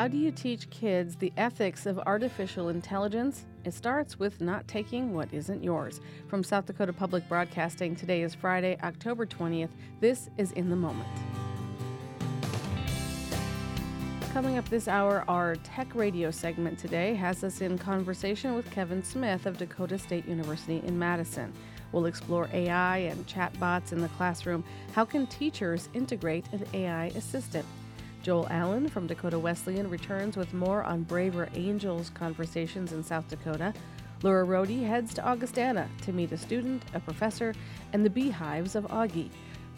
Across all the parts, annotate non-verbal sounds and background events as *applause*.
How do you teach kids the ethics of artificial intelligence? It starts with not taking what isn't yours. From South Dakota Public Broadcasting, today is Friday, October 20th. This is In the Moment. Coming up this hour, our tech radio segment today has us in conversation with Kevin Smith of Dakota State University in Madison. We'll explore AI and chatbots in the classroom. How can teachers integrate an AI assistant? Joel Allen from Dakota Wesleyan returns with more on Braver Angels conversations in South Dakota. Laura Rohde heads to Augustana to meet a student, a professor, and the beehives of Augie.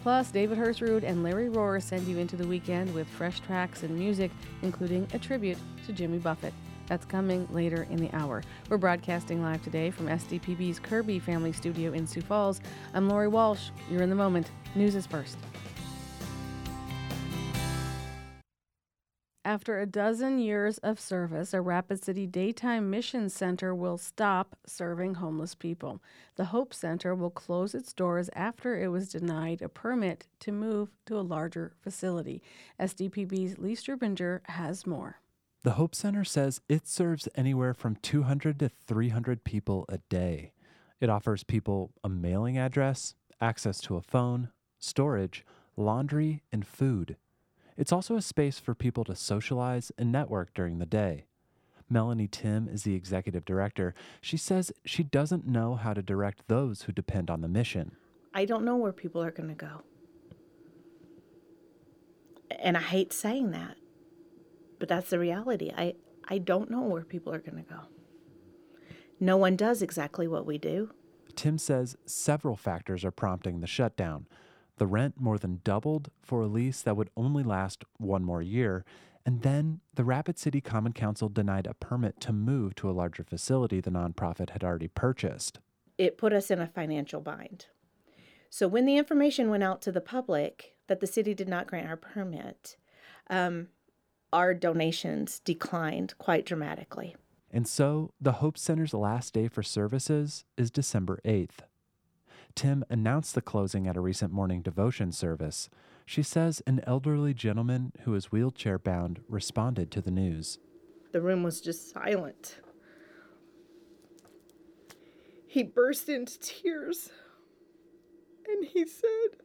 Plus, David Hersrud and Larry Rohr send you into the weekend with fresh tracks and music, including a tribute to Jimmy Buffett. That's coming later in the hour. We're broadcasting live today from SDPB's Kirby Family Studio in Sioux Falls. I'm Lori Walsh. You're in the moment. News is first. After a dozen years of service, a Rapid City Daytime Mission Center will stop serving homeless people. The Hope Center will close its doors after it was denied a permit to move to a larger facility. SDPB's Lee Strubinger has more. The Hope Center says it serves anywhere from 200 to 300 people a day. It offers people a mailing address, access to a phone, storage, laundry, and food. It's also a space for people to socialize and network during the day. Melanie Timm is the executive director. She says she doesn't know how to direct those who depend on the mission. I don't know where people are going to go. And I hate saying that, but that's the reality. I, I don't know where people are going to go. No one does exactly what we do. Timm says several factors are prompting the shutdown. The rent more than doubled for a lease that would only last one more year. And then the Rapid City Common Council denied a permit to move to a larger facility the nonprofit had already purchased. It put us in a financial bind. So when the information went out to the public that the city did not grant our permit, um, our donations declined quite dramatically. And so the Hope Center's last day for services is December 8th. Timm announced the closing at a recent morning devotion service. She says an elderly gentleman who is wheelchair bound responded to the news. The room was just silent. He burst into tears and he said,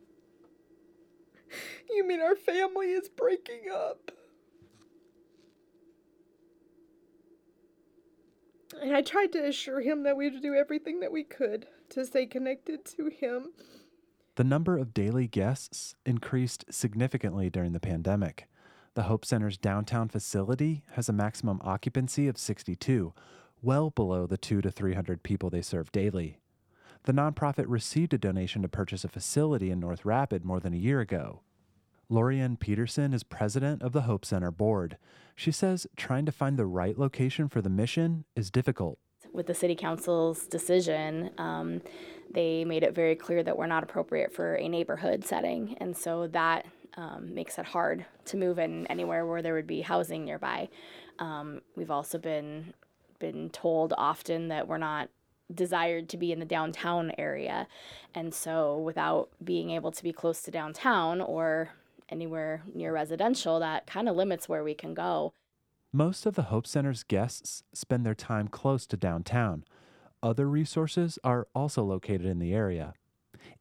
You mean our family is breaking up? And I tried to assure him that we would do everything that we could to stay connected to him. The number of daily guests increased significantly during the pandemic. The Hope Center's downtown facility has a maximum occupancy of 62, well below the 2 to 300 people they serve daily. The nonprofit received a donation to purchase a facility in North Rapid more than a year ago. Lorianne Peterson is president of the Hope Center board. She says trying to find the right location for the mission is difficult with the city council's decision, um, they made it very clear that we're not appropriate for a neighborhood setting, and so that um, makes it hard to move in anywhere where there would be housing nearby. Um, we've also been been told often that we're not desired to be in the downtown area, and so without being able to be close to downtown or anywhere near residential, that kind of limits where we can go. Most of the Hope Center's guests spend their time close to downtown. Other resources are also located in the area.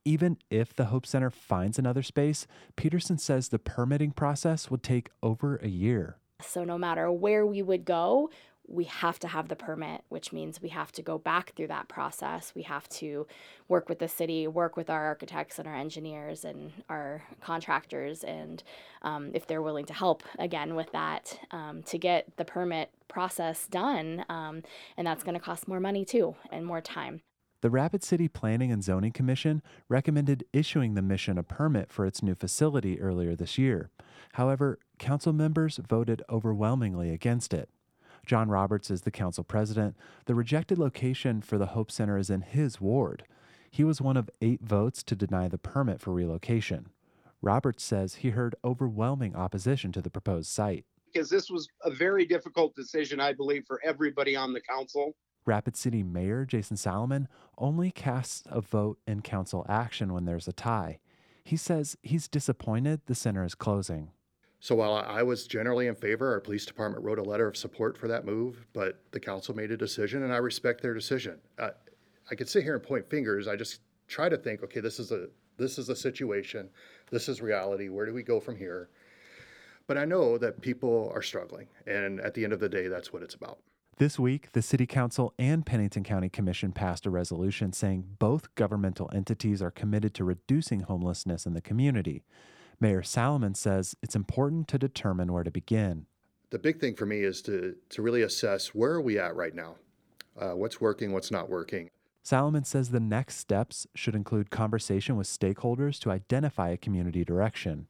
Even if the Hope Center finds another space, Peterson says the permitting process would take over a year. So, no matter where we would go, we have to have the permit, which means we have to go back through that process. We have to work with the city, work with our architects and our engineers and our contractors, and um, if they're willing to help again with that um, to get the permit process done. Um, and that's going to cost more money too and more time. The Rapid City Planning and Zoning Commission recommended issuing the mission a permit for its new facility earlier this year. However, council members voted overwhelmingly against it. John Roberts is the council president. The rejected location for the Hope Center is in his ward. He was one of eight votes to deny the permit for relocation. Roberts says he heard overwhelming opposition to the proposed site. Because this was a very difficult decision, I believe, for everybody on the council. Rapid City Mayor Jason Salamun only casts a vote in council action when there's a tie. He says he's disappointed the center is closing. So while I was generally in favor, our police department wrote a letter of support for that move, but the council made a decision, and I respect their decision. Uh, I could sit here and point fingers. I just try to think, okay, this is a this is a situation, this is reality. Where do we go from here? But I know that people are struggling, and at the end of the day, that's what it's about. This week, the City Council and Pennington County Commission passed a resolution saying both governmental entities are committed to reducing homelessness in the community. Mayor Salamun says it's important to determine where to begin. The big thing for me is to, to really assess where are we at right now? Uh, what's working, what's not working. Salamun says the next steps should include conversation with stakeholders to identify a community direction.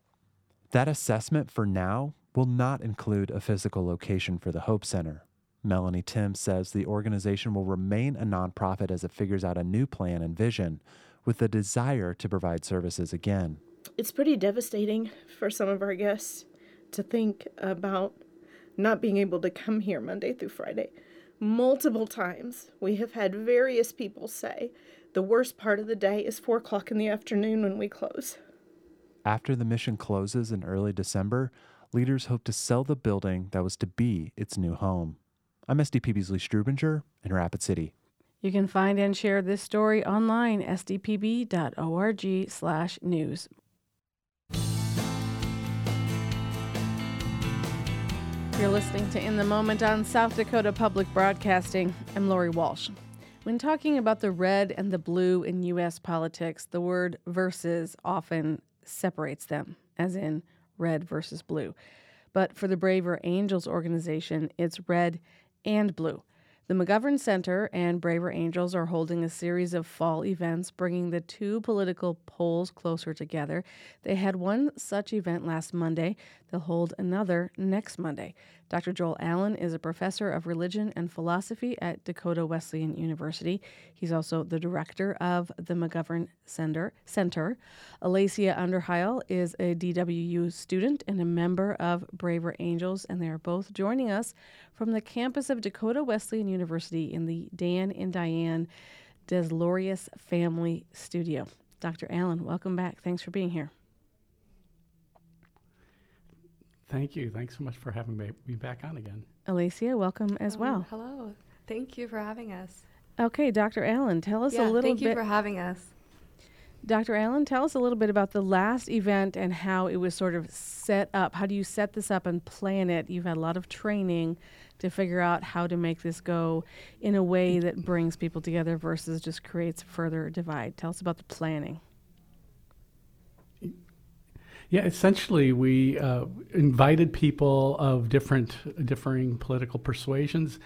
That assessment for now will not include a physical location for the Hope Center. Melanie Timm says the organization will remain a nonprofit as it figures out a new plan and vision with the desire to provide services again. It's pretty devastating for some of our guests to think about not being able to come here Monday through Friday. Multiple times we have had various people say the worst part of the day is four o'clock in the afternoon when we close. After the mission closes in early December, leaders hope to sell the building that was to be its new home. I'm SDPB's Lee Strubinger in Rapid City. You can find and share this story online, sdpb.org slash news. You're listening to In the Moment on South Dakota Public Broadcasting. I'm Lori Walsh. When talking about the red and the blue in U.S. politics, the word versus often separates them, as in red versus blue. But for the Braver Angels organization, it's red and blue. The McGovern Center and Braver Angels are holding a series of fall events, bringing the two political poles closer together. They had one such event last Monday. They'll hold another next Monday. Dr. Joel Allen is a professor of religion and philosophy at Dakota Wesleyan University. He's also the director of the McGovern Center. Center. Alacia Underheil is a DWU student and a member of Braver Angels, and they are both joining us from the campus of Dakota Wesleyan University in the Dan and Diane Deslorius Family Studio. Dr. Allen, welcome back. Thanks for being here. Thank you. Thanks so much for having me, me back on again. Alicia, welcome as Um, well. Hello. Thank you for having us. Okay, Dr. Allen, tell us yeah, a little bit. thank you bit. for having us. Dr. Allen, tell us a little bit about the last event and how it was sort of set up. How do you set this up and plan it? You've had a lot of training to figure out how to make this go in a way that brings people together versus just creates further divide. Tell us about the planning. Yeah, essentially, we uh, invited people of different, differing political persuasions.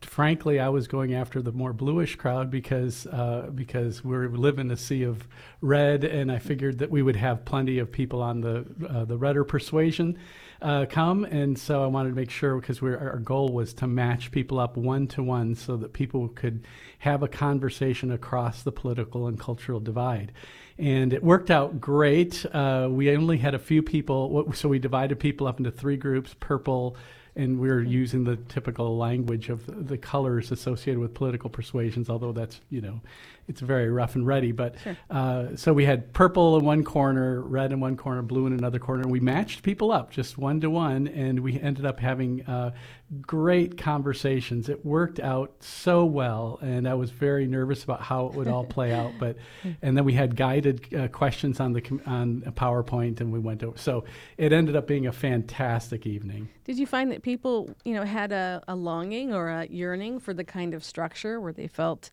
Frankly, I was going after the more bluish crowd because uh, because we live in a sea of red, and I figured that we would have plenty of people on the uh, the redder persuasion uh, come, and so I wanted to make sure because our goal was to match people up one to one so that people could have a conversation across the political and cultural divide and it worked out great. Uh, we only had a few people, so we divided people up into three groups: purple, and we are using the typical language of the colors associated with political persuasions. Although that's you know, it's very rough and ready. But Sure. uh, so we had purple in one corner, red in one corner, blue in another corner, and we matched people up just one to one, and we ended up having uh, great conversations. It worked out so well, and I was very nervous about how it would all play out. But *laughs* and then we had guided uh, questions on the on a PowerPoint, and we went over. So it ended up being a fantastic evening. Did you find that people, you know, had a, a longing or a yearning for the kind of structure where they felt,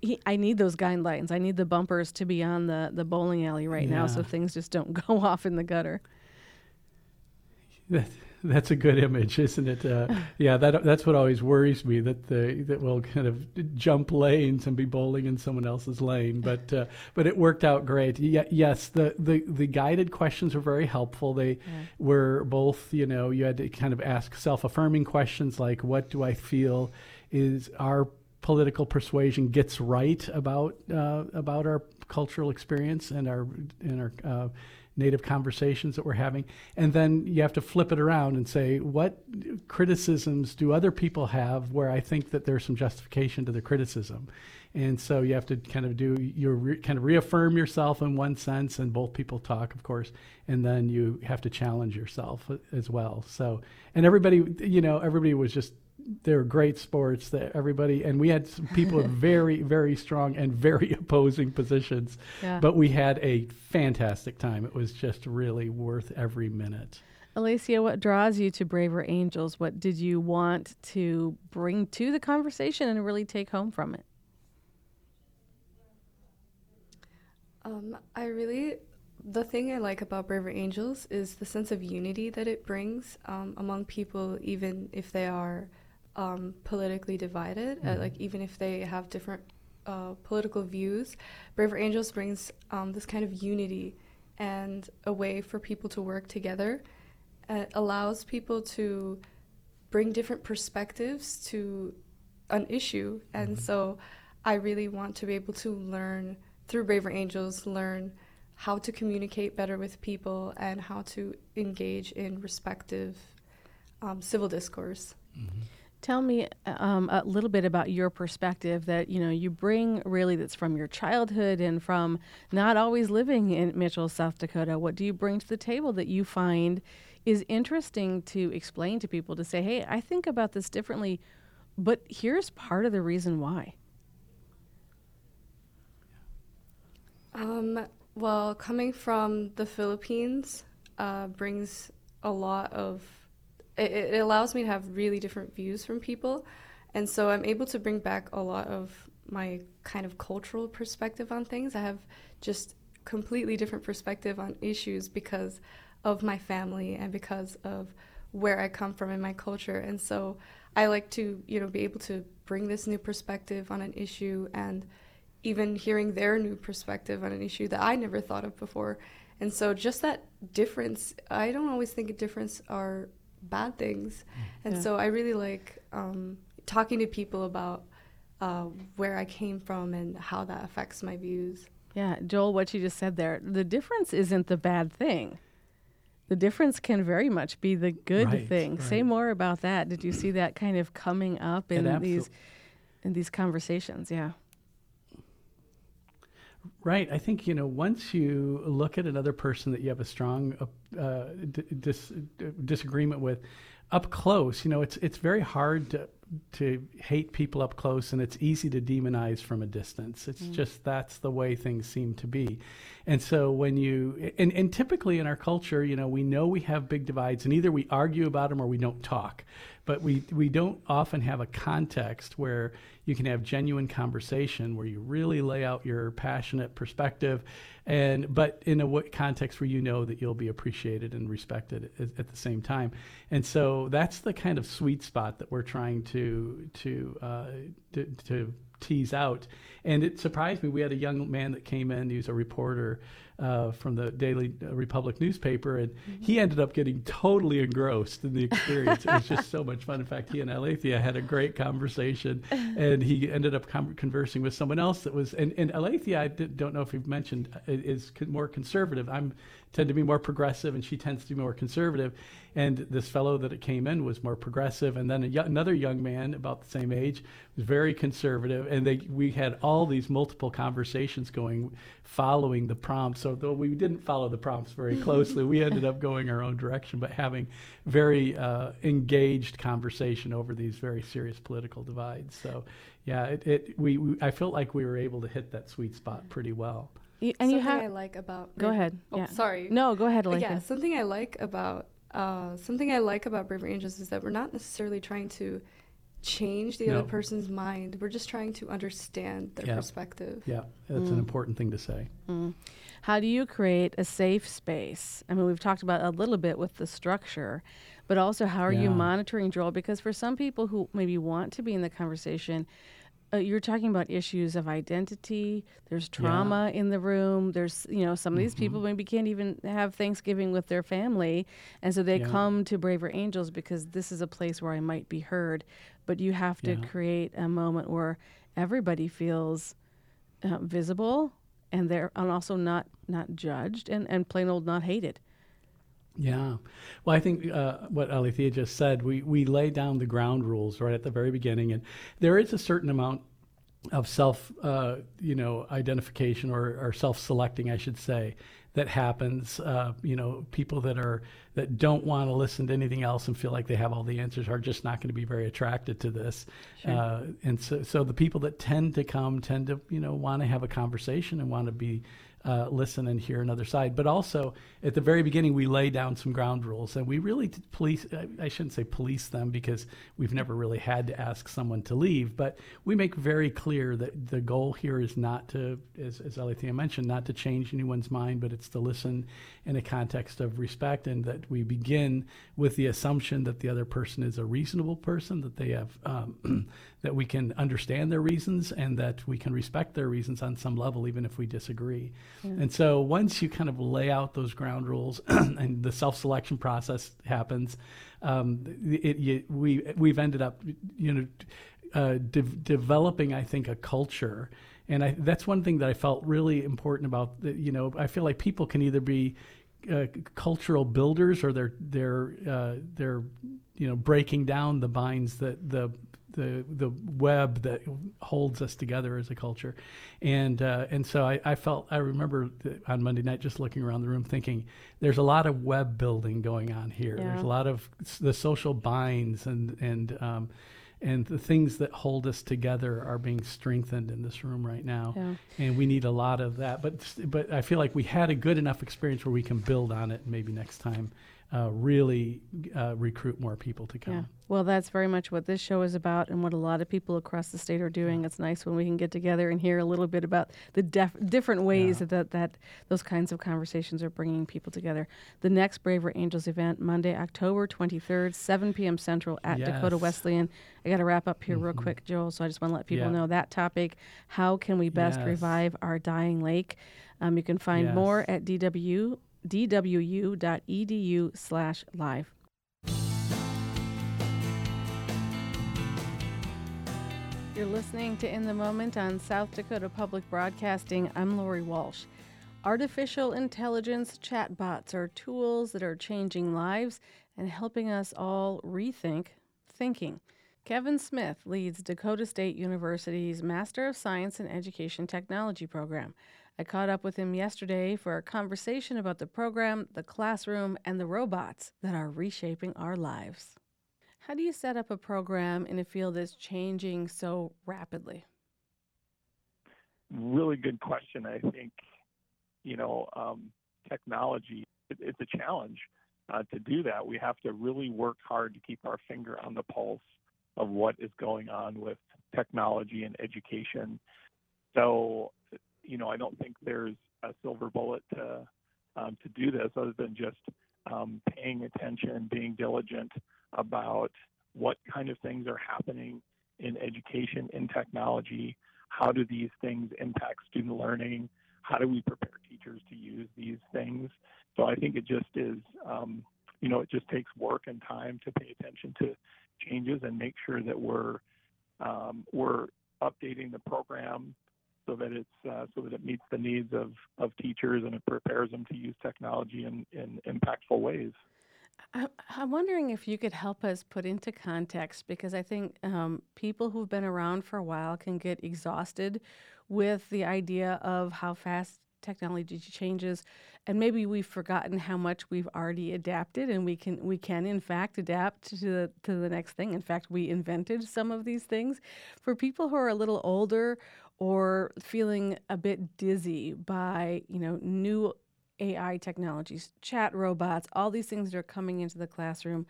"He- I need those guidelines. I need the bumpers to be on the, the bowling alley right now so things just don't *laughs* go off in the gutter. That, that's a good image, isn't it? Uh, *laughs* yeah, that that's what always worries me that the that we'll kind of jump lanes and be bowling in someone else's lane. But uh, but it worked out great. Ye- yes, the, the the guided questions were very helpful. They were both, you know, you had to kind of ask self-affirming questions like, "What do I feel is our political persuasion gets right about uh, about our cultural experience and our and our uh, native conversations that we're having. And then you have to flip it around and say, what criticisms do other people have where I think that there's some justification to the criticism? And so you have to kind of do you kind of reaffirm yourself in one sense, and both people talk, of course, and then you have to challenge yourself as well. So, and everybody, you know, everybody was just they were great sports that everybody and we had some people with *laughs* very very strong and very opposing positions yeah. but we had a fantastic time it was just really worth every minute Alicia, what draws you to Braver Angels? What did you want to bring to the conversation and really take home from it? Um, I really, the thing I like about Braver Angels is the sense of unity that it brings um, among people, even if they are um, politically divided, uh, mm-hmm. uh, like even if they have different uh, political views. Braver Angels brings um, this kind of unity and a way for people to work together. It allows people to bring different perspectives to an issue, and mm-hmm. so I really want to be able to learn through Braver Angels learn how to communicate better with people and how to engage in respective um, civil discourse. Mm-hmm. Tell me um, a little bit about your perspective that you know you bring really that's from your childhood and from not always living in Mitchell, South Dakota. What do you bring to the table that you find is interesting to explain to people to say, "Hey, I think about this differently, but here's part of the reason why." Um, well, coming from the Philippines uh, brings a lot of. It, it allows me to have really different views from people, and so I'm able to bring back a lot of my kind of cultural perspective on things. I have just completely different perspective on issues because of my family and because of where I come from in my culture. And so I like to, you know, be able to bring this new perspective on an issue and even hearing their new perspective on an issue that I never thought of before. And so just that difference, I don't always think a difference are bad things. And yeah. so I really like um, talking to people about uh, where I came from and how that affects my views. Yeah, Joel, what you just said there, the difference isn't the bad thing. The difference can very much be the good right, thing. Right. Say more about that. Did you see that kind of coming up in these in these conversations? Yeah. Right. I think, you know, once you look at another person that you have a strong uh, dis- disagreement with up close, you know, it's, it's very hard to, to hate people up close and it's easy to demonize from a distance. It's mm. just that's the way things seem to be. And so when you and, and typically in our culture, you know, we know we have big divides and either we argue about them or we don't talk. But we we don't often have a context where you can have genuine conversation where you really lay out your passionate perspective and but in a context where you know that you'll be appreciated and respected at, at the same time. And so that's the kind of sweet spot that we're trying to to uh, to, to tease out. And it surprised me. We had a young man that came in. He was a reporter uh, from the Daily Republic newspaper, and mm-hmm. he ended up getting totally engrossed in the experience. it was just so much fun. In fact, he and Alethea had a great conversation, and he ended up com- conversing with someone else that was. And, and Alethea, I did, don't know if you've mentioned, uh, is more conservative. I'm tend to be more progressive, and she tends to be more conservative. And this fellow that it came in was more progressive, and then y- another young man about the same age was very conservative. And they we had all these multiple conversations going following the prompts. So though we didn't follow the prompts very *laughs* closely, we ended up going our own direction, but having very uh, engaged conversation over these very serious political divides. So yeah, it, it we, we I felt like we were able to hit that sweet spot pretty well. You, and something you have I like about go ahead. Oh, yeah. sorry. No, go ahead. Like yeah, something I like about uh, something I like about Braver Angels is that we're not necessarily trying to change the no. other person's mind. We're just trying to understand their yeah. perspective. Yeah, that's mm. an important thing to say. Mm. How do you create a safe space? I mean, we've talked about a little bit with the structure, but also how are yeah. you monitoring Joel? Because for some people who maybe want to be in the conversation, uh, you're talking about issues of identity. There's trauma yeah. in the room. There's, you know, some of these mm-hmm. people maybe can't even have Thanksgiving with their family. And so they yeah. come to Braver Angels because this is a place where I might be heard. But you have to yeah. create a moment where everybody feels uh, visible and they're and also not not judged and, and plain old not hated. Yeah. Well, I think uh, what Alethea just said, we, we lay down the ground rules right at the very beginning, and there is a certain amount of self, uh, you know, identification or, or self-selecting, I should say, that happens. Uh, you know, people that are that don't want to listen to anything else and feel like they have all the answers are just not going to be very attracted to this. Sure. Uh, and so, so the people that tend to come tend to, you know, want to have a conversation and want to be uh, listen and hear another side. But also, at the very beginning, we lay down some ground rules, and we really police. I shouldn't say police them because we've never really had to ask someone to leave, but we make very clear that the goal here is not to, as, as Alethea mentioned, not to change anyone's mind, but it's to listen in a context of respect, and that we begin with the assumption that the other person is a reasonable person, that they have um, *clears throat* that we can understand their reasons, and that we can respect their reasons on some level, even if we disagree. And so once you kind of lay out those ground rules *clears throat* and the self-selection process happens, um, it, it, we we've ended up, you know, uh, de- developing, I think, a culture. And I, that's one thing that I felt really important about. You know, I feel like people can either be uh, cultural builders or they're they're uh, they're you know breaking down the binds that the the the web that holds us together as a culture, and uh, and so I, I felt I remember on Monday night just looking around the room thinking there's a lot of web building going on here. Yeah. There's a lot of the social binds and and um, and the things that hold us together are being strengthened in this room right now yeah. and we need a lot of that but but i feel like we had a good enough experience where we can build on it maybe next time uh, really uh, recruit more people to come. Yeah. Well, that's very much what this show is about and what a lot of people across the state are doing. It's nice when we can get together and hear a little bit about the def- different ways yeah. that, that those kinds of conversations are bringing people together. The next Braver Angels event, Monday, October 23rd, 7 p.m. Central at yes. Dakota Wesleyan. I got to wrap up here mm-hmm. real quick, Joel, so I just want to let people yeah. know that topic. How can we best yes. revive our dying lake? Um, you can find yes. more at DW dwu.edu slash live. You're listening to In the Moment on South Dakota Public Broadcasting. I'm Lori Walsh. Artificial intelligence chatbots are tools that are changing lives and helping us all rethink thinking. Kevin Smith leads Dakota State University's Master of Science in Education Technology program. I caught up with him yesterday for a conversation about the program, the classroom, and the robots that are reshaping our lives. How do you set up a program in a field that's changing so rapidly? Really good question. I think, you know, um, technology, it, it's a challenge uh, to do that. We have to really work hard to keep our finger on the pulse of what is going on with technology and education. So you know, I don't think there's a silver bullet to um, to do this other than just um, paying attention, being diligent about what kind of things are happening in education, in technology. How do these things impact student learning? How do we prepare teachers to use these things? So I think it just is, um, you know, it just takes work and time to pay attention to changes and make sure that we're um, we're updating the program so that it's uh, so that it meets the needs of, of teachers and it prepares them to use technology in, in impactful ways. I'm wondering if you could help us put into context because I think um, people who've been around for a while can get exhausted with the idea of how fast technology changes and maybe we've forgotten how much we've already adapted and we can we can in fact adapt to the to the next thing in fact we invented some of these things for people who are a little older or feeling a bit dizzy by, you know, new AI technologies, chat robots, all these things that are coming into the classroom.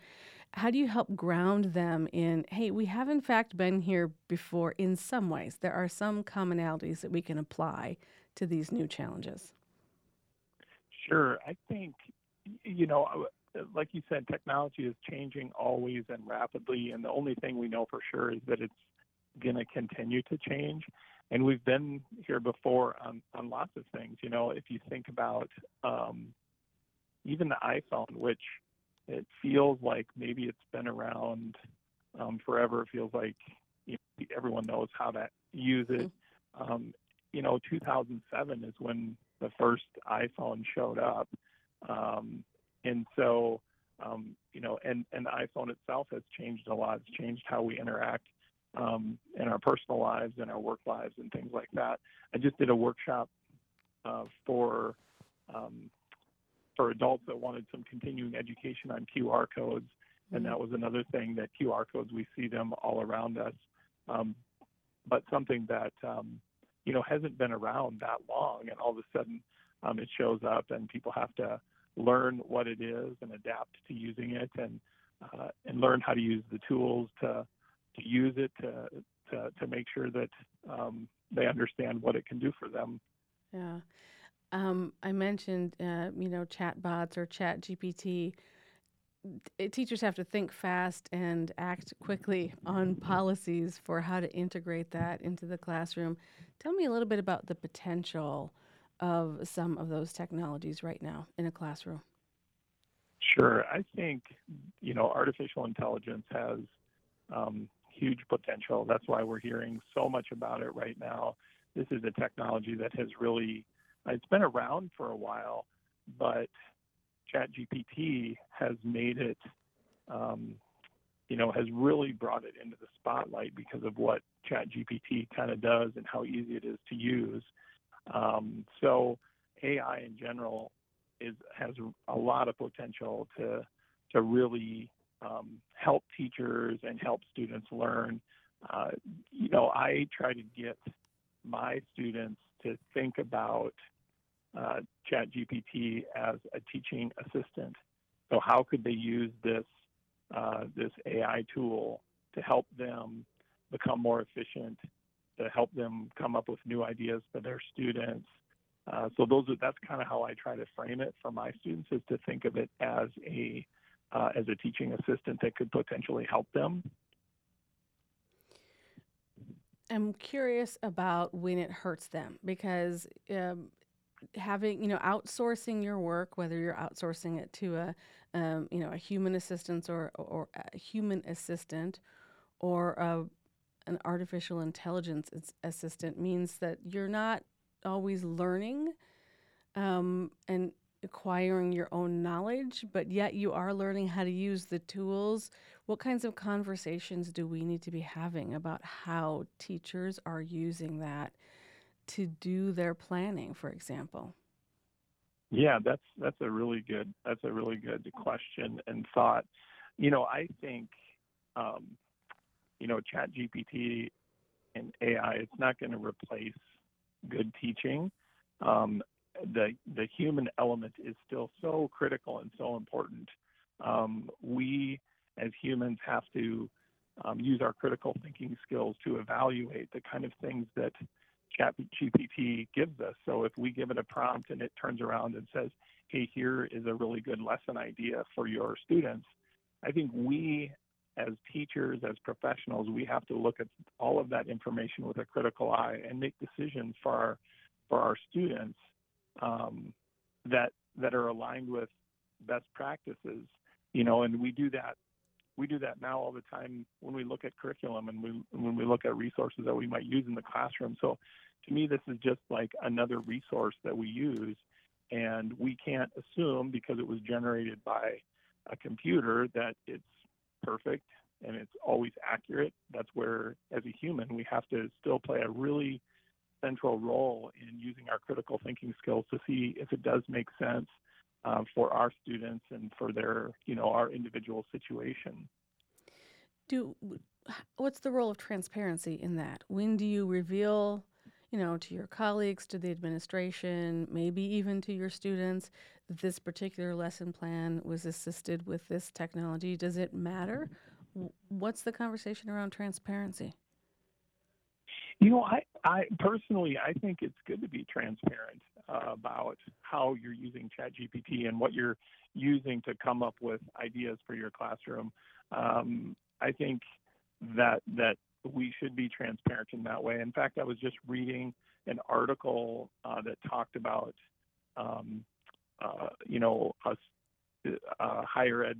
How do you help ground them in, hey, we have in fact been here before in some ways? There are some commonalities that we can apply to these new challenges. Sure. I think, you know, uh, like you said, technology is changing always and rapidly. And the only thing we know for sure is that it's going to continue to change and we've been here before on, on lots of things. You know, if you think about um, even the iPhone, which it feels like maybe it's been around um, forever. It feels like you know, everyone knows how to use it. Mm-hmm. Um, you know, 2007 is when the first iPhone showed up, um, and so um, you know, and and the iPhone itself has changed a lot. It's changed how we interact um, in our personal lives and our work lives and things like that. I just did a workshop uh, for um, for adults that wanted some continuing education on QR codes, and that was another thing that QR codes we see them all around us, um, but something that um, you know hasn't been around that long, and all of a sudden um, it shows up, and people have to learn what it is and adapt to using it, and uh, and learn how to use the tools to to use it to to, to make sure that um, they understand what it can do for them. Yeah. Um, I mentioned, uh, you know, chatbots or Chat GPT. T- Teachers have to think fast and act quickly on policies for how to integrate that into the classroom. Tell me a little bit about the potential of some of those technologies right now in a classroom. Sure. I think, you know, artificial intelligence has um, huge potential. That's why we're hearing so much about it right now. This is a technology that has really, it's been around for a while, but ChatGPT has made it, um, you know, has really brought it into the spotlight because of what ChatGPT kind of does and how easy it is to use. Um, so AI in general is has a lot of potential to to really um, help teachers and help students learn. Uh, you know, I try to get my students to think about uh, ChatGPT as a teaching assistant. So, how could they use this uh, this AI tool to help them become more efficient, to help them come up with new ideas for their students? Uh, so, those are, that's kind of how I try to frame it for my students is to think of it as a uh, as a teaching assistant that could potentially help them. I'm curious about when it hurts them because um, having you know outsourcing your work, whether you're outsourcing it to a um, you know a human assistant or or a human assistant or a, an artificial intelligence assistant, means that you're not always learning um, and acquiring your own knowledge, but yet you are learning how to use the tools. What kinds of conversations do we need to be having about how teachers are using that to do their planning, for example? Yeah, that's that's a really good that's a really good question and thought. You know, I think um, you know, Chat GPT and AI, it's not going to replace good teaching. Um, the the human element is still so critical and so important. Um, we as humans have to um, use our critical thinking skills to evaluate the kind of things that ChatGPT gives us. So if we give it a prompt and it turns around and says, "Hey, here is a really good lesson idea for your students," I think we as teachers, as professionals, we have to look at all of that information with a critical eye and make decisions for our for our students um, that that are aligned with best practices. You know, and we do that. We do that now all the time when we look at curriculum and we, when we look at resources that we might use in the classroom. So, to me, this is just like another resource that we use, and we can't assume because it was generated by a computer that it's perfect and it's always accurate. That's where, as a human, we have to still play a really central role in using our critical thinking skills to see if it does make sense uh, for our students and for their, you know, our individual situation. Do what's the role of transparency in that? When do you reveal, you know, to your colleagues, to the administration, maybe even to your students, that this particular lesson plan was assisted with this technology? Does it matter? What's the conversation around transparency? You know, I, I personally, I think it's good to be transparent uh, about how you're using ChatGPT and what you're using to come up with ideas for your classroom. Um, I think that that we should be transparent in that way. In fact, I was just reading an article uh, that talked about, um, uh, you know, us uh, higher ed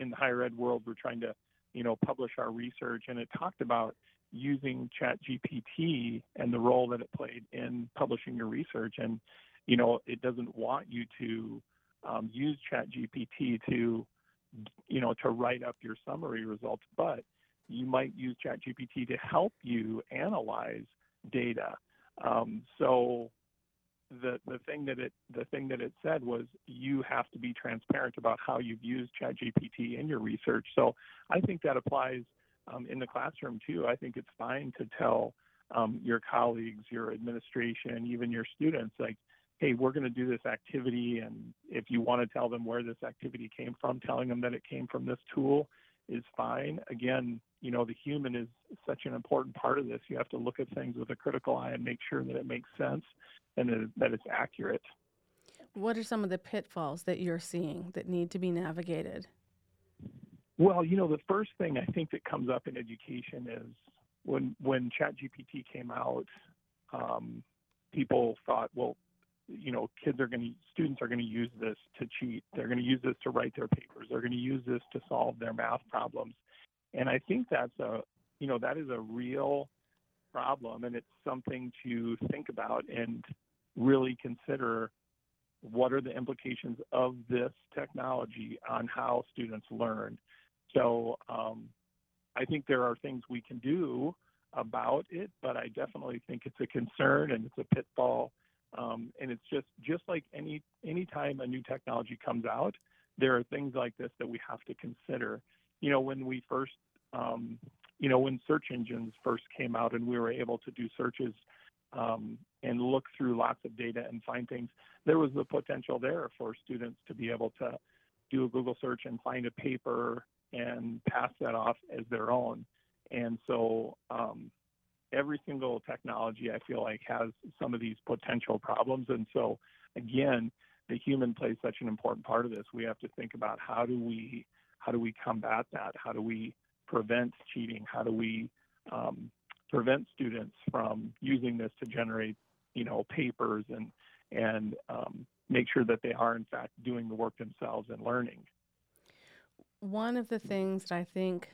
in the higher ed world, we're trying to, you know, publish our research, and it talked about using ChatGPT and the role that it played in publishing your research. And, you know, it doesn't want you to um, use ChatGPT to, you know, to write up your summary results, but you might use ChatGPT to help you analyze data. Um, so the the thing that it the thing that it said was you have to be transparent about how you've used ChatGPT in your research. So I think that applies um, in the classroom too. I think it's fine to tell um, your colleagues, your administration, even your students, like, hey, we're going to do this activity, and if you want to tell them where this activity came from, telling them that it came from this tool is fine. Again, you know, the human is such an important part of this. You have to look at things with a critical eye and make sure that it makes sense and that it's accurate. What are some of the pitfalls that you're seeing that need to be navigated? Well, you know, the first thing I think that comes up in education is when when ChatGPT came out, um, people thought, well, you know, kids are going to, students are going to use this to cheat. They're going to use this to write their papers. They're going to use this to solve their math problems. And I think that's a, you know, that is a real problem, and it's something to think about and really consider what are the implications of this technology on how students learn. So um, I think there are things we can do about it, but I definitely think it's a concern and it's a pitfall. Um, and it's just just like any any time a new technology comes out, there are things like this that we have to consider. You know, when we first, um, you know, when search engines first came out and we were able to do searches um, and look through lots of data and find things, there was the potential there for students to be able to do a Google search and find a paper and pass that off as their own. And so um, every single technology I feel like has some of these potential problems. And so again, the human plays such an important part of this. We have to think about how do we how do we combat that? How do we prevent cheating? How do we um, prevent students from using this to generate you know papers and and um, make sure that they are in fact doing the work themselves and learning one of the things that I think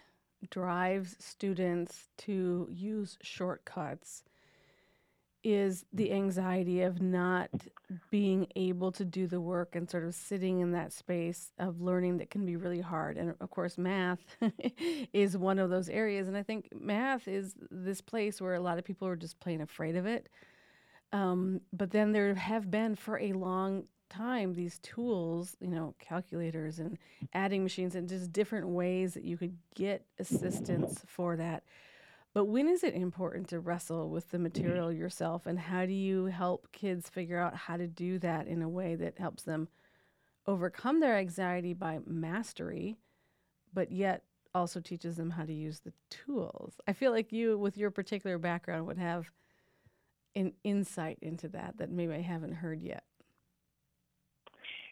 drives students to use shortcuts is the anxiety of not being able to do the work and sort of sitting in that space of learning that can be really hard. And of course, math *laughs* is one of those areas. And I think math is this place where a lot of people are just plain afraid of it. Um, but then there have been for a long time these tools, you know, calculators and adding machines and just different ways that you could get assistance for that. But when is it important to wrestle with the material yourself and how do you help kids figure out how to do that in a way that helps them overcome their anxiety by mastery, but yet also teaches them how to use the tools? I feel like you, with your particular background, would have an insight into that that maybe I haven't heard yet.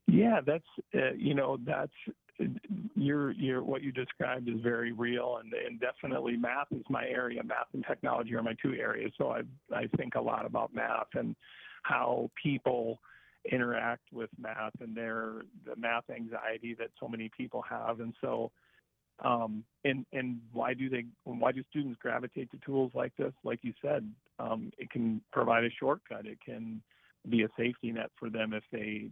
Yeah, that's uh, you know that's your your what you described is very real and, and definitely math is my area. Math and technology are my two areas. So I I think a lot about math and how people interact with math and their the math anxiety that so many people have and so um, and and why do they why do students gravitate to tools like this like you said um, it can provide a shortcut it can be a safety net for them if they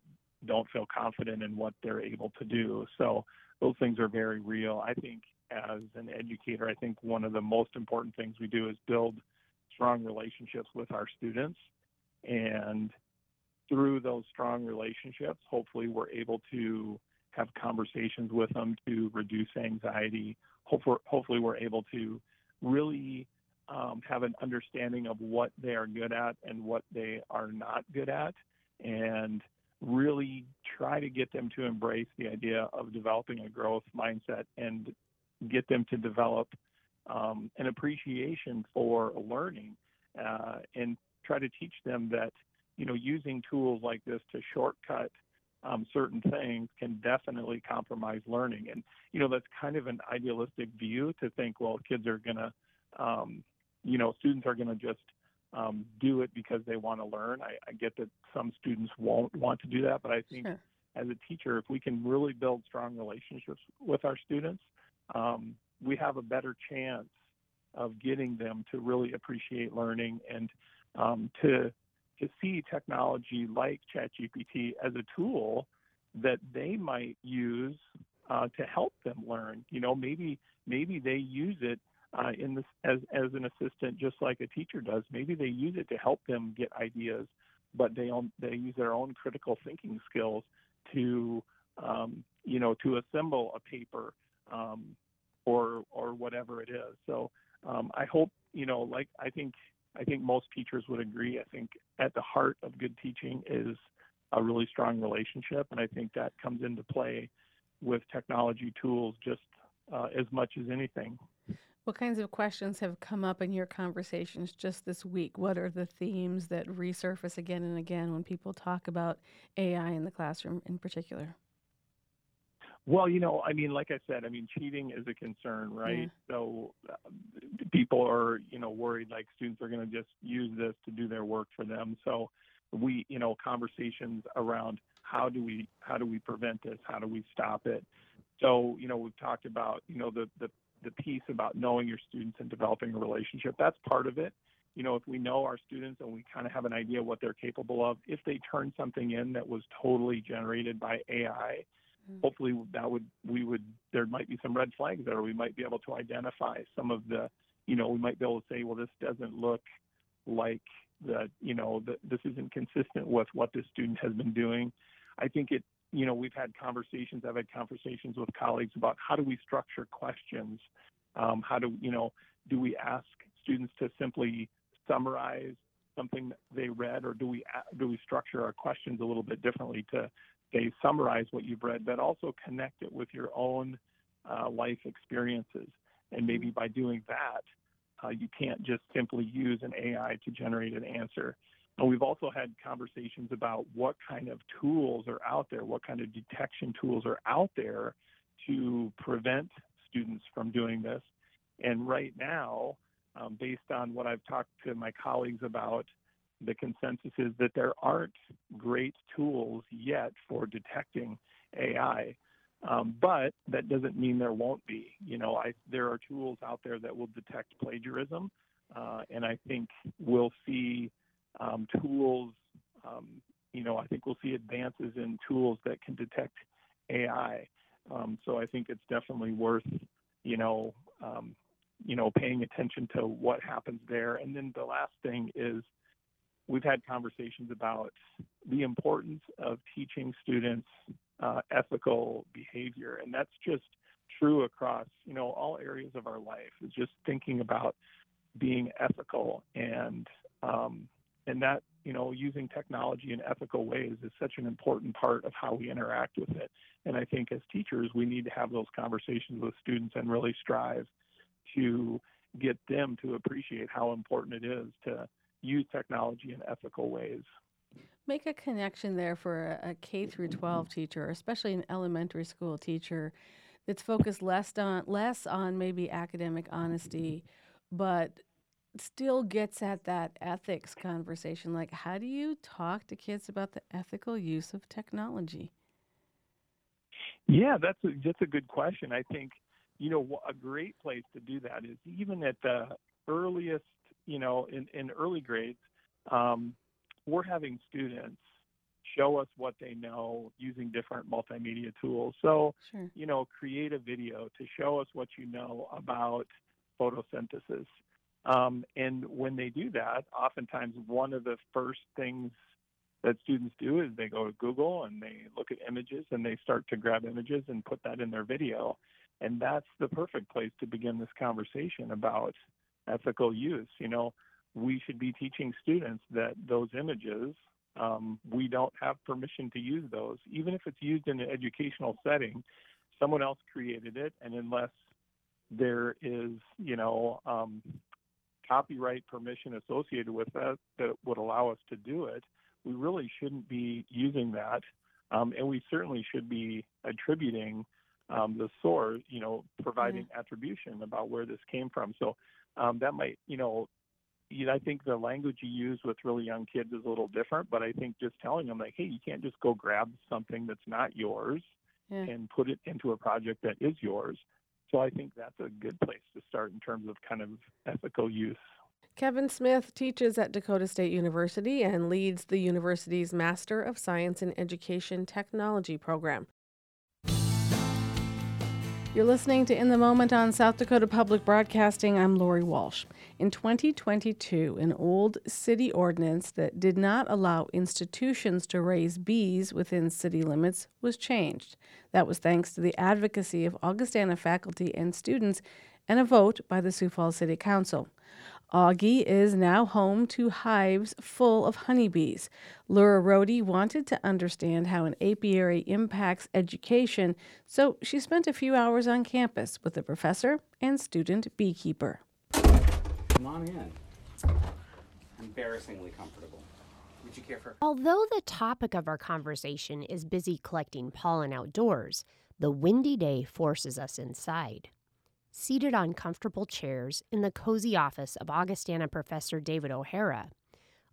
don't feel confident in what they're able to do. So those things are very real. I think as an educator, I think one of the most important things we do is build strong relationships with our students. And through those strong relationships, hopefully we're able to have conversations with them to reduce anxiety. Hopefully, hopefully we're able to really um, have an understanding of what they are good at and what they are not good at. And really try to get them to embrace the idea of developing a growth mindset and get them to develop um, an appreciation for learning uh, and try to teach them that you know using tools like this to shortcut um, certain things can definitely compromise learning. And you know that's kind of an idealistic view to think well kids are going to um, you know students are going to just um, do it because they want to learn. I, I, get that some students won't want to do that, but I think sure. as a teacher, if we can really build strong relationships with our students, um, we have a better chance of getting them to really appreciate learning and um, to to see technology like ChatGPT as a tool that they might use uh, to help them learn. You know, maybe maybe they use it uh, in this as as an assistant, just like a teacher does. Maybe they use it to help them get ideas, but they own, they use their own critical thinking skills to um, you know to assemble a paper um, or or whatever it is. So um, I hope you know, like I think I think most teachers would agree. I think at the heart of good teaching is a really strong relationship, and I think that comes into play with technology tools just uh, as much as anything. What kinds of questions have come up in your conversations just this week? What are the themes that resurface again and again when people talk about AI in the classroom in particular? Well, you know, I mean, like I said, I mean, cheating is a concern, right? Yeah. So uh, people are, you know, worried like students are going to just use this to do their work for them. So we, you know, conversations around how do we how do we prevent this? How do we stop it? So, you know, we've talked about, you know, the the the piece about knowing your students and developing a relationship. That's part of it. You know, if we know our students and we kind of have an idea what they're capable of, if they turn something in that was totally generated by AI, Mm-hmm. hopefully that would we would there might be some red flags there we might be able to identify some of the you know we might be able to say well this doesn't look like the you know the, this isn't consistent with what the student has been doing i think it you know we've had conversations i've had conversations with colleagues about how do we structure questions um, how do you know do we ask students to simply summarize something they read or do we do we structure our questions a little bit differently to they summarize what you've read, but also connect it with your own uh, life experiences. And maybe mm-hmm. by doing that, uh, you can't just simply use an AI to generate an answer. We've also had conversations about what kind of tools are out there, what kind of detection tools are out there to prevent students from doing this. And right now, um, based on what I've talked to my colleagues about, the consensus is that there aren't great tools yet for detecting AI. Um, but that doesn't mean there won't be. You know, I, there are tools out there that will detect plagiarism, uh, and I think we'll see um, tools. Um, you know, I think we'll see advances in tools that can detect AI. Um, so I think it's definitely worth, you know, um, you know, paying attention to what happens there. And then the last thing is we've had conversations about the importance of teaching students uh, ethical behavior, and that's just true across you know all areas of our life. Is just thinking about being ethical and um, and that you know using technology in ethical ways is such an important part of how we interact with it. And I think as teachers, we need to have those conversations with students and really strive to get them to appreciate how important it is to use technology in ethical ways. Make a connection there for a k through 12 teacher, especially an elementary school teacher that's focused less on less on maybe academic honesty, but still gets at that ethics conversation. Like, how do you talk to kids about the ethical use of technology? Yeah, that's a, that's a good question. I think you know a great place to do that is even at the earliest you know, in, in early grades, um, we're having students show us what they know using different multimedia tools. So, sure. you know, create a video to show us what you know about photosynthesis. Um, and when they do that, oftentimes one of the first things that students do is they go to Google and they look at images and they start to grab images and put that in their video. And that's the perfect place to begin this conversation about ethical use. You know, we should be teaching students that those images, um, we don't have permission to use those, even if it's used in an educational setting. Someone else created it, and unless there is, you know, um, copyright permission associated with that that would allow us to do it, we really shouldn't be using that. Um, and we certainly should be attributing um, the source, you know, providing mm-hmm. attribution about where this came from. So um, that might, you know, I think the language you use with really young kids is a little different, but I think just telling them like, hey, you can't just go grab something that's not yours yeah. and put it into a project that is yours. So I think that's a good place to start in terms of kind of ethical use. Kevin Smith teaches at Dakota State University and leads the university's Master of Science in Education Technology program. You're listening to In the Moment on South Dakota Public Broadcasting. I'm Lori Walsh. In 2022, an old city ordinance that did not allow institutions to raise bees within city limits was changed. That was thanks to the advocacy of Augustana faculty and students and a vote by the Sioux Falls City Council. Augie is now home to hives full of honeybees. Laura Rohde wanted to understand how an apiary impacts education, so she spent a few hours on campus with a professor and student beekeeper. Come on in. Embarrassingly comfortable. Would you care for? Although the topic of our conversation is busy collecting pollen outdoors, the windy day forces us inside. Seated on comfortable chairs in the cozy office of Augustana professor David O'Hara,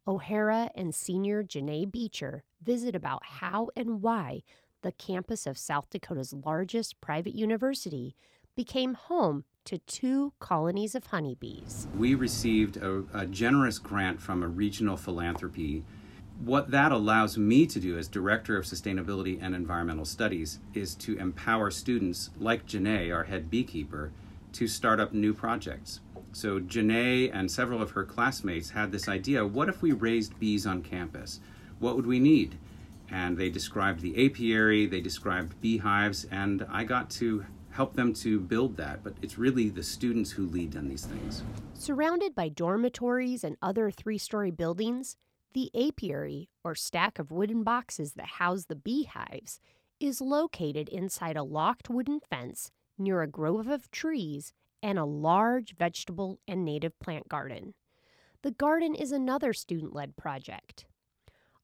O'Hara and senior Janae Beecher visit about how and why the campus of South Dakota's largest private university became home to two colonies of honeybees. We received a, a, generous grant from a regional philanthropy. What that allows me to do as Director of Sustainability and Environmental Studies is to empower students like Janae, our head beekeeper, to start up new projects. So Janae and several of her classmates had this idea, what if we raised bees on campus? What would we need? And they described the apiary, they described beehives, and I got to help them to build that, but it's really the students who lead on these things. Surrounded by dormitories and other three story buildings, the apiary, or stack of wooden boxes that house the beehives, is located inside a locked wooden fence near a grove of trees and a large vegetable and native plant garden. The garden is another student led project.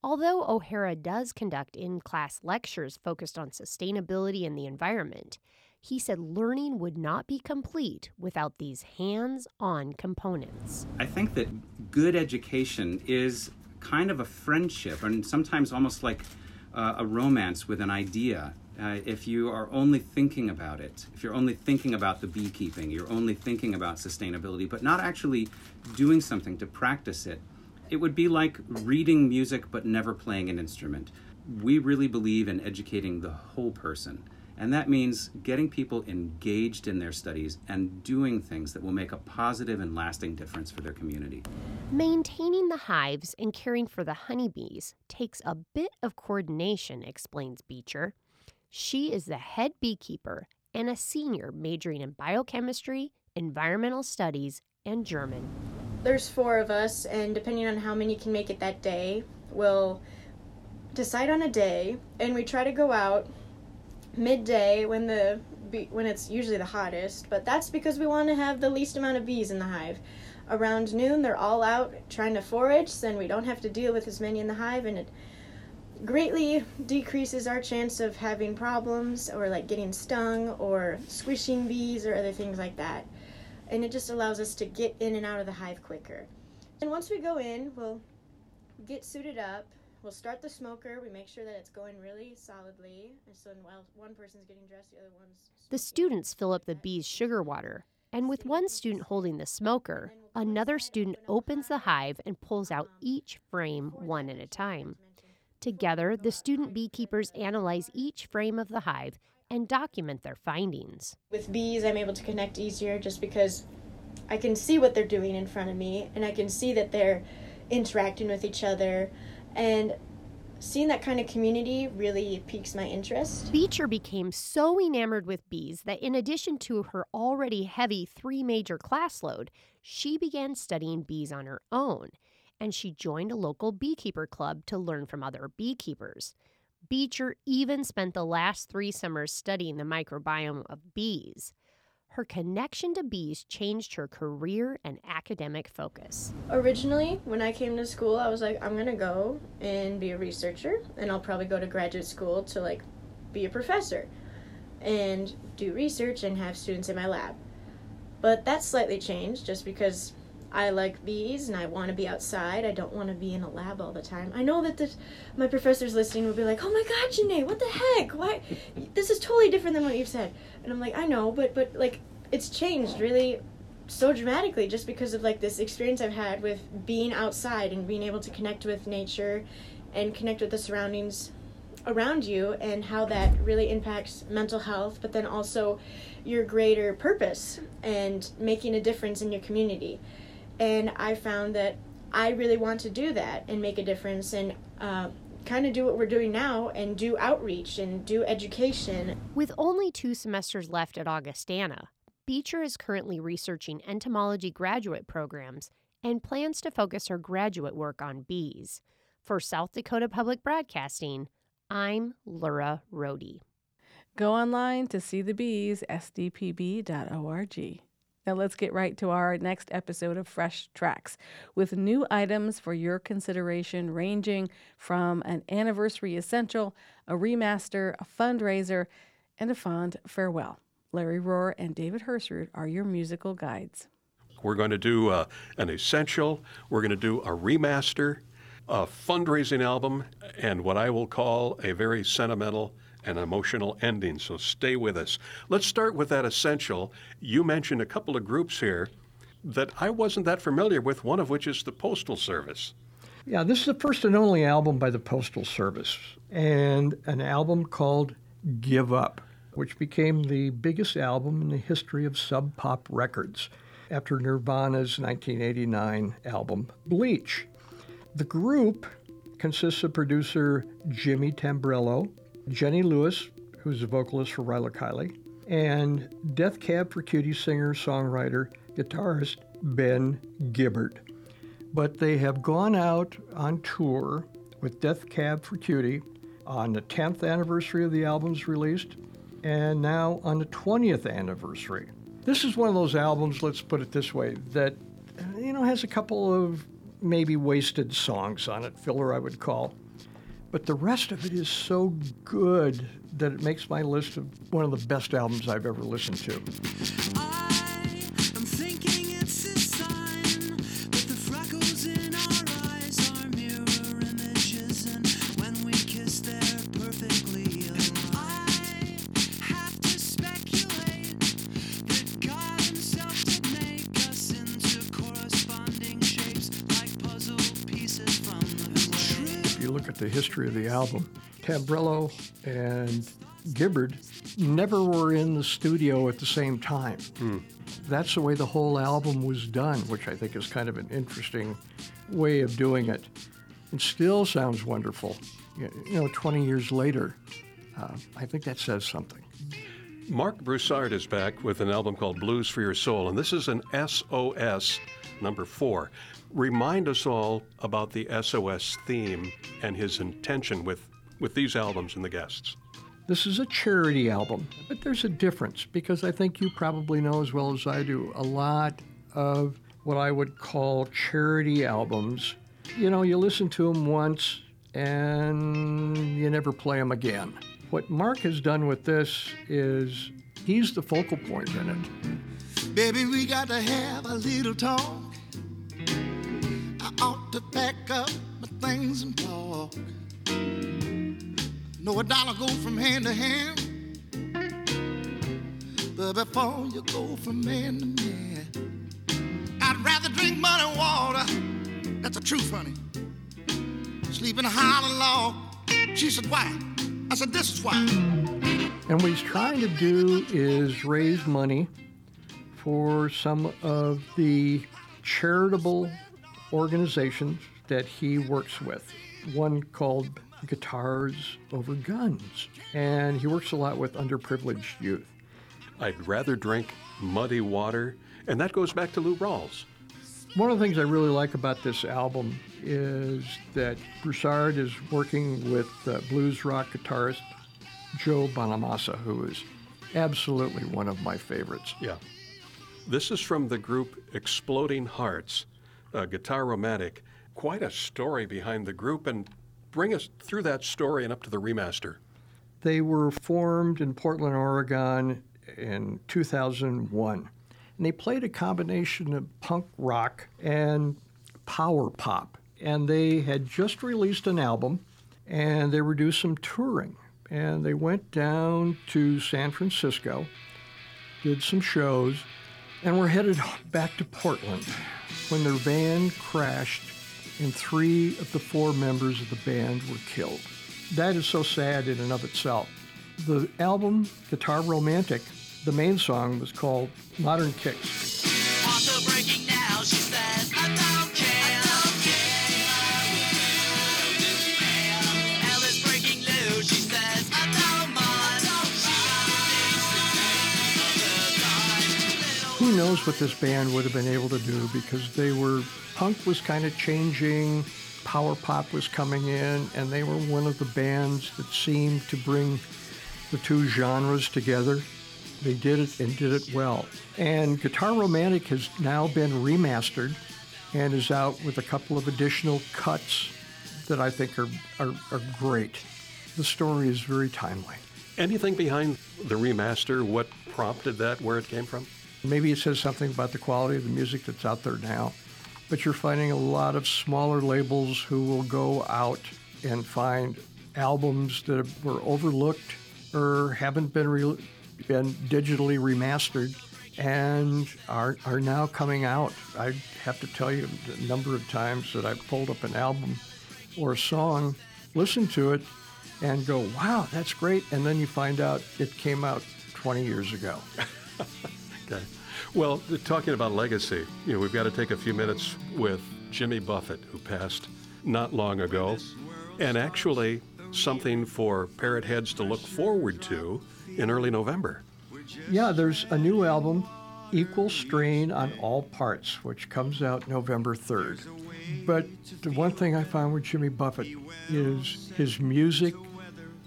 Although O'Hara does conduct in class lectures focused on sustainability and the environment, he said learning would not be complete without these hands on components. I think that good education is kind of a friendship and sometimes almost like uh, a romance with an idea uh, if you are only thinking about it, if you're only thinking about the beekeeping, you're only thinking about sustainability, but not actually doing something to practice it, it would be like reading music but never playing an instrument. We really believe in educating the whole person. And that means getting people engaged in their studies and doing things that will make a positive and lasting difference for their community. Maintaining the hives and caring for the honeybees takes a bit of coordination, explains Beecher. She is the head beekeeper and a senior majoring in biochemistry, environmental studies, and German. There's four of us, and depending on how many can make it that day, we'll decide on a day, and we try to go out midday when the when it's usually the hottest, but that's because we want to have the least amount of bees in the hive. Around noon, they're all out trying to forage, so then we don't have to deal with as many in the hive, and it greatly decreases our chance of having problems or like getting stung or squishing bees or other things like that. And it just allows us to get in and out of the hive quicker. And once we go in, we'll get suited up. We'll start the smoker. We make sure that it's going really solidly. And so while one person's getting dressed, the other one's. The students fill up the bees' sugar water. And with one student holding the smoker, another student opens the hive and pulls out um, each frame one at a time. Together, the student beekeepers analyze each frame of the hive and document their findings. With bees, I'm able to connect easier just because I can see what they're doing in front of me and I can see that they're interacting with each other. And seeing that kind of community really piques my interest. Beecher became so enamored with bees that in addition to her already heavy three major class load, she began studying bees on her own and she joined a local beekeeper club to learn from other beekeepers. Beecher even spent the last three summers studying the microbiome of bees. Her connection to bees changed her career and academic focus. Originally, when I came to school, I was like, I'm gonna go and be a researcher, and I'll probably go to graduate school to like be a professor and do research and have students in my lab. But that slightly changed just because I like bees and I want to be outside. I don't want to be in a lab all the time. I know that this, my professors listening will be like, "Oh my God, Janae, what the heck? Why? This is totally different than what you've said." And I'm like, "I know, but but like, it's changed really so dramatically just because of like this experience I've had with being outside and being able to connect with nature and connect with the surroundings around you and how that really impacts mental health, but then also your greater purpose and making a difference in your community. And I found that I really want to do that and make a difference and uh, kind of do what we're doing now and do outreach and do education. With only two semesters left at Augustana, Beecher is currently researching entomology graduate programs and plans to focus her graduate work on bees. For South Dakota Public Broadcasting, I'm Laura Rohde. Go online to see the bees, sdpb.org. Now let's get right to our next episode of Fresh Tracks with new items for your consideration, ranging from an anniversary essential, a remaster, a fundraiser, and a fond farewell. Larry Rohr and David Hersrud are your musical guides. We're going to do uh, an essential, we're going to do a remaster, a fundraising album, and what I will call a very sentimental and emotional ending. So stay with us. Let's start with that essential. You mentioned a couple of groups here that I wasn't that familiar with, one of which is the Postal Service. Yeah, this is the first and only album by the Postal Service, and an album called Give Up, which became the biggest album in the history of Sub Pop Records after Nirvana's 1989 album Bleach. The group consists of producer Jimmy Tamborello, Jenny Lewis, who's a vocalist for Rilo Kiley, and Death Cab for Cutie singer, songwriter, guitarist Ben Gibbard. But they have gone out on tour with Death Cab for Cutie on the 10th anniversary of the album's released and now on the 20th anniversary. This is one of those albums, let's put it this way, that you know has a couple of maybe wasted songs on it, filler I would call. But the rest of it is so good that it makes my list of one of the best albums I've ever listened to. History of the album. Tamborello and Gibbard never were in the studio at the same time. Hmm. That's the way the whole album was done, which I think is kind of an interesting way of doing it. It still sounds wonderful. You know, 20 years later, uh, I think that says something. Marc Broussard is back with an album called Blues for Your Soul, and this is an SOS number four remind us all about the SOS theme and his intention with, with these albums and the guests. This is a charity album, but there's a difference because I think you probably know as well as I do a lot of what I would call charity albums. You know, you listen to them once and you never play them again. What Marc has done with this is he's the focal point in it. Baby, we got to have a little talk ought to pack up my things and talk. Know a dollar go from hand to hand, but before you go from man to man, I'd rather drink mud and water. That's the truth, honey. Sleep in a hollow log. She said, Why? I said, This is why. And what he's trying to do is raise money for some of the charitable organizations that he works with. One called Guitars Over Guns, and he works a lot with underprivileged youth. I'd rather drink muddy water, and that goes back to Lou Rawls. One of the things I really like about this album is that Broussard is working with uh, blues rock guitarist Joe Bonamassa, who is absolutely one of my favorites. Yeah. This is from the group Exploding Hearts uh, Guitar Romantic. Quite a story behind the group, and bring us through that story and up to the remaster. They were formed in Portland, Oregon in 2001. and they played a combination of punk rock and power pop. And they had just released an album, and they were doing some touring. And they went down to San Francisco, did some shows, and were headed back to Portland when their van crashed and three of the four members of the band were killed. That is so sad in and of itself. The album, Guitar Romantic, the main song was called Modern Kicks. Knows what this band would have been able to do because they were, punk was kind of changing, power pop was coming in, and they were one of the bands that seemed to bring the two genres together. They did it and did it well. And Guitar Romantic has now been remastered and is out with a couple of additional cuts that I think are, are, are great. The story is very timely. Anything behind the remaster? What prompted that? Where it came from? Maybe it says something about the quality of the music that's out there now. But you're finding a lot of smaller labels who will go out and find albums that were overlooked or haven't been re- been digitally remastered and are are now coming out. I have to tell you the number of times that I've pulled up an album or a song, listened to it, and go, "Wow, that's great!" And then you find out it came out 20 years ago. *laughs* okay. Well, talking about legacy, you know, we've got to take a few minutes with Jimmy Buffett, who passed not long ago, and actually something for parrot heads to look forward to in early November. Yeah, there's a new album, Equal Strain on All Parts, which comes out November 3rd. But the one thing I found with Jimmy Buffett is his music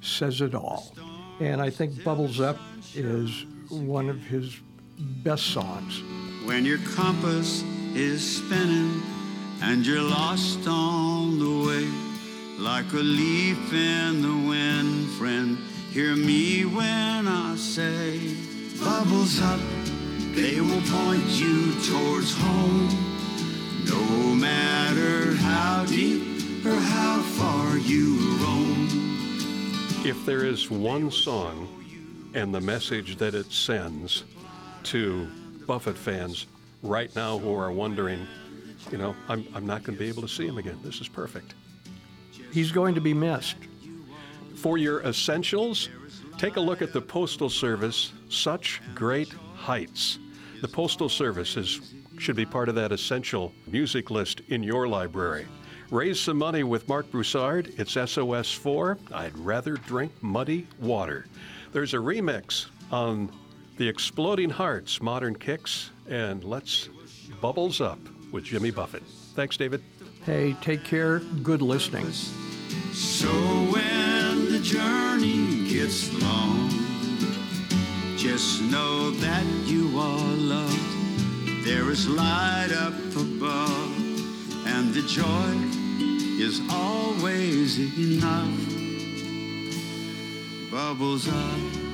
says it all. And I think Bubbles Up is one of his best songs. When your compass is spinning and you're lost on the way, like a leaf in the wind, friend, hear me when I say, Bubbles up, they will point you towards home, no matter how deep or how far you roam. If there is one song and the message that it sends to Buffett fans right now who are wondering, you know, I'm, I'm not going to be able to see him again. This is perfect. He's going to be missed. For your essentials, take a look at the Postal Service, Such Great Heights. The Postal Service is, should be part of that essential music list in your library. Raise some money with Marc Broussard. It's SOS 4. I'd rather drink muddy water. There's a remix on the Exploding Hearts Modern Kicks, and let's bubbles up with Jimmy Buffett. Thanks, David. Hey, take care. Good listening. So when the journey gets long, just know that you are loved. There is light up above, and the joy is always enough. Bubbles up.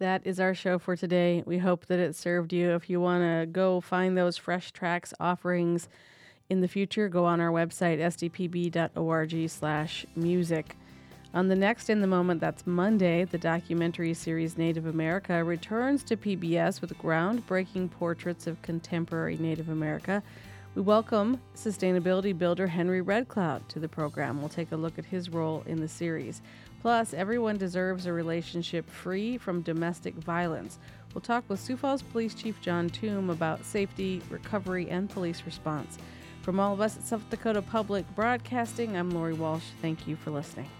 That is our show for today. We hope that it served you. If you want to go find those fresh tracks offerings in the future, go on our website, sdpb.org slash music. On the next In the Moment, that's Monday, the documentary series Native America returns to PBS with groundbreaking portraits of contemporary Native America. We welcome sustainability builder Henry Redcloud to the program. We'll take a look at his role in the series. Plus, everyone deserves a relationship free from domestic violence. We'll talk with Sioux Falls Police Chief John Thum about safety, recovery, and police response. From all of us at South Dakota Public Broadcasting, I'm Lori Walsh. Thank you for listening.